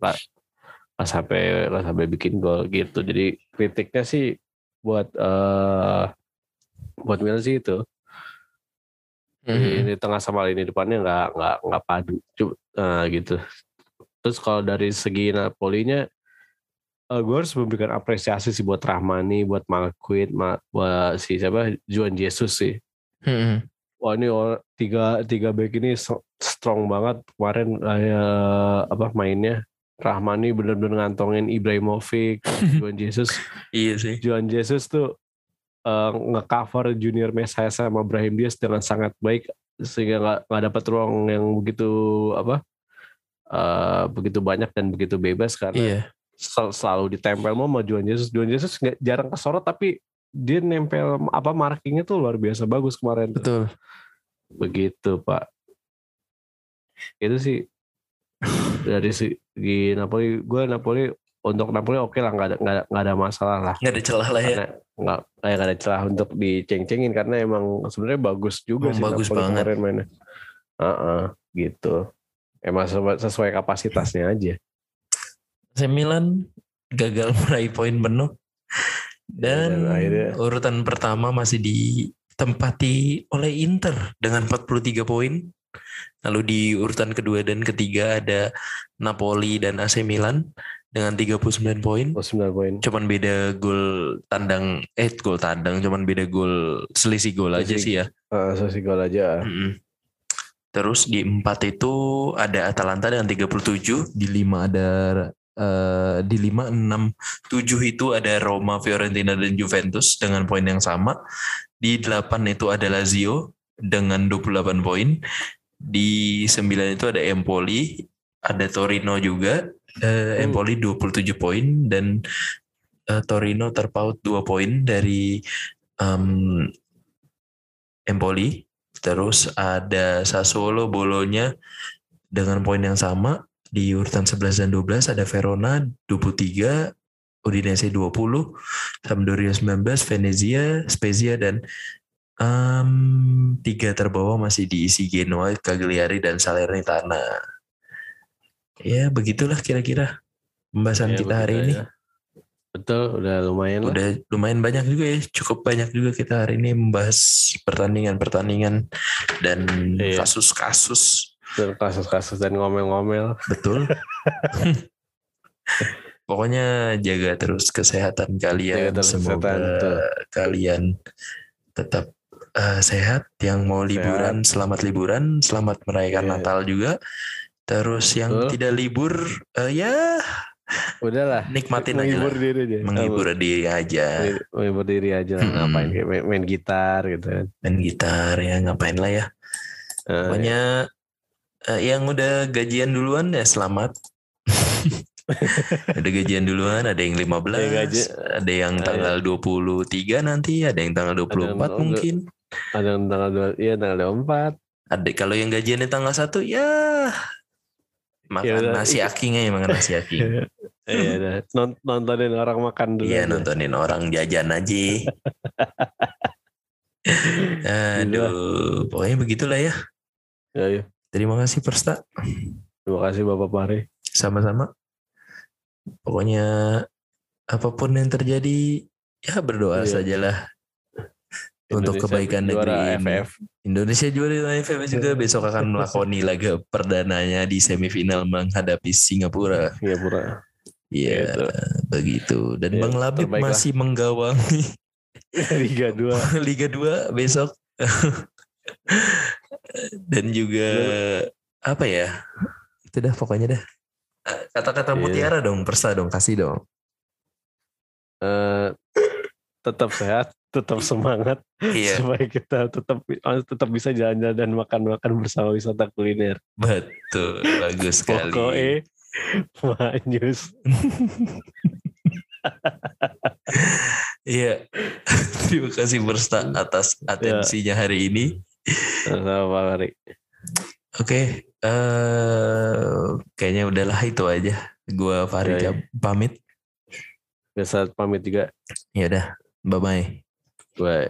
nggak sampai nggak sampai bikin gol gitu. Jadi kritiknya sih buat eh buat Chelsea itu. Di, Mhm. di tengah sama lini depannya nggak nggak nggak padu. Eh, gitu. Terus kalau dari segi Napolinya eh, gue harus memberikan apresiasi sih buat Rahmani buat Marquinhos ma- buat si siapa? Juan Jesus sih. Mhm. wah ini or- tiga tiga back ini strong banget kemarin kayak apa mainnya Rahmani bener-bener ngantongin Ibrahimovic Juan Jesus [laughs] Iya sih. Juan Jesus tuh eh, nge-cover Junior Mesias sama Brahim Diaz dengan sangat baik sehingga nggak nggak dapat ruang yang begitu apa eh, begitu banyak dan begitu bebas karena Iya. sel- selalu ditempel mau sama Juan Jesus Juan Jesus nggak jarang kesorot tapi dia nempel apa markingnya tuh luar biasa bagus kemarin tuh. Betul. begitu pak itu sih dari segi Napoli gue Napoli untuk Napoli oke lah nggak ada nggak ada, nggak ada masalah lah Nggak ada celah lah ya. nggak kayak nggak ada celah untuk diceng-cengin karena emang sebenarnya bagus juga Emang sih bagus Napoli banget. kemarin mainnya Heeh, gitu emang sesuai, sesuai kapasitasnya aja AC Milan gagal [laughs] meraih poin penuh dan, Dan akhirnya- urutan pertama masih ditempati oleh Inter dengan 43 poin. Lalu di urutan kedua dan ketiga ada Napoli dan AC Milan dengan 39 poin. oh, 9 poin Cuman beda gol tandang eh gol tandang cuman beda gol selisih gol aja Selisih. sih ya. uh, sesi gol aja Mm-mm. Terus di empat itu ada Atalanta dengan 37, di lima ada eh, di lima enam tujuh itu ada Roma, Fiorentina dan Juventus dengan poin yang sama. Di delapan itu ada Lazio dengan 28 poin. Di sembilan itu ada Empoli, ada Torino juga. Hmm. Empoli 27 poin dan eh, Torino terpaut 2 poin dari em, Empoli. Terus ada Sassuolo, Bolonya dengan poin yang sama di urutan 11 dan 12 ada Verona 23, Udinese 20, Sampdoria 19, Venezia, Spezia dan em, tiga terbawah masih diisi Genoa, Cagliari dan Salernitana. Ya begitulah kira-kira pembahasan Ya, kita hari begitu ini. betul udah lumayan lah Udah lumayan banyak juga ya, cukup banyak juga kita hari ini membahas pertandingan-pertandingan dan Iya. kasus-kasus. dan kasus-kasus dan ngomel-ngomel Betul. [laughs] Pokoknya jaga terus kesehatan kalian. Jaga terus Semoga kesehatan, betul. kalian tetap eh, sehat. Yang mau liburan, selamat liburan. Selamat merayakan Iya. Natal juga. Terus yang Betul. tidak libur, eh, ya Udahlah. Nikmatin aja menghibur lah. diri aja. Menghibur diri aja. Menghibur- diri aja Mm-mm. ngapain kayak main, main gitar gitu kan. Main gitar ya ngapain lah ya. Eh, Pokoknya eh, yang udah gajian duluan ya selamat. [laughs] ada gajian duluan, ada yang 15, Yang gaji- ada yang Ah, tanggal 23 nanti, ada yang tanggal 24 yang- mungkin. Ada yang tanggal dua, iya tanggal 24. Ada kalau yang gajian di tanggal 1 ya makan Ya udah, nasi ikut. aking aja makan nasi aking. [laughs] Iya, udah. Non- nontonin orang makan dulu. Iya nontonin orang jajan aja. [laughs] Aduh, pokoknya begitulah ya. Ya, ya. Terima kasih Persta. Terima kasih Bapak Pari. Sama-sama. Pokoknya apa pun yang terjadi ya berdoa Iya. sajalah untuk Indonesia kebaikan negeri. FF. Indonesia juara di AFF juga besok akan melakoni [laughs] laga perdananya di semifinal menghadapi Singapura. Singapura. Iya, Gitu. begitu. Dan Ya, Bang Labib terbaik lah. masih menggawangi [laughs] Liga 2. [laughs] Liga 2 besok. Dan juga apa ya? Itu dah pokoknya dah. Kata-kata Iya. mutiara dong, persa dong, kasih dong. Eh, tetap sehat, tetap semangat Iya, [laughs] supaya kita tetap tetap bisa jalan-jalan dan makan-makan bersama wisata kuliner. betul. Bagus sekali. Pokoknya manyus. [laughs] Iya. Terima kasih Bersta atas atensinya hari ini. Sama Mari. Oke, eh kayaknya udahlah itu aja. Gua Farid Ya, ya. pamit. Biasa pamit juga. Ya udah, bye bye. Bye.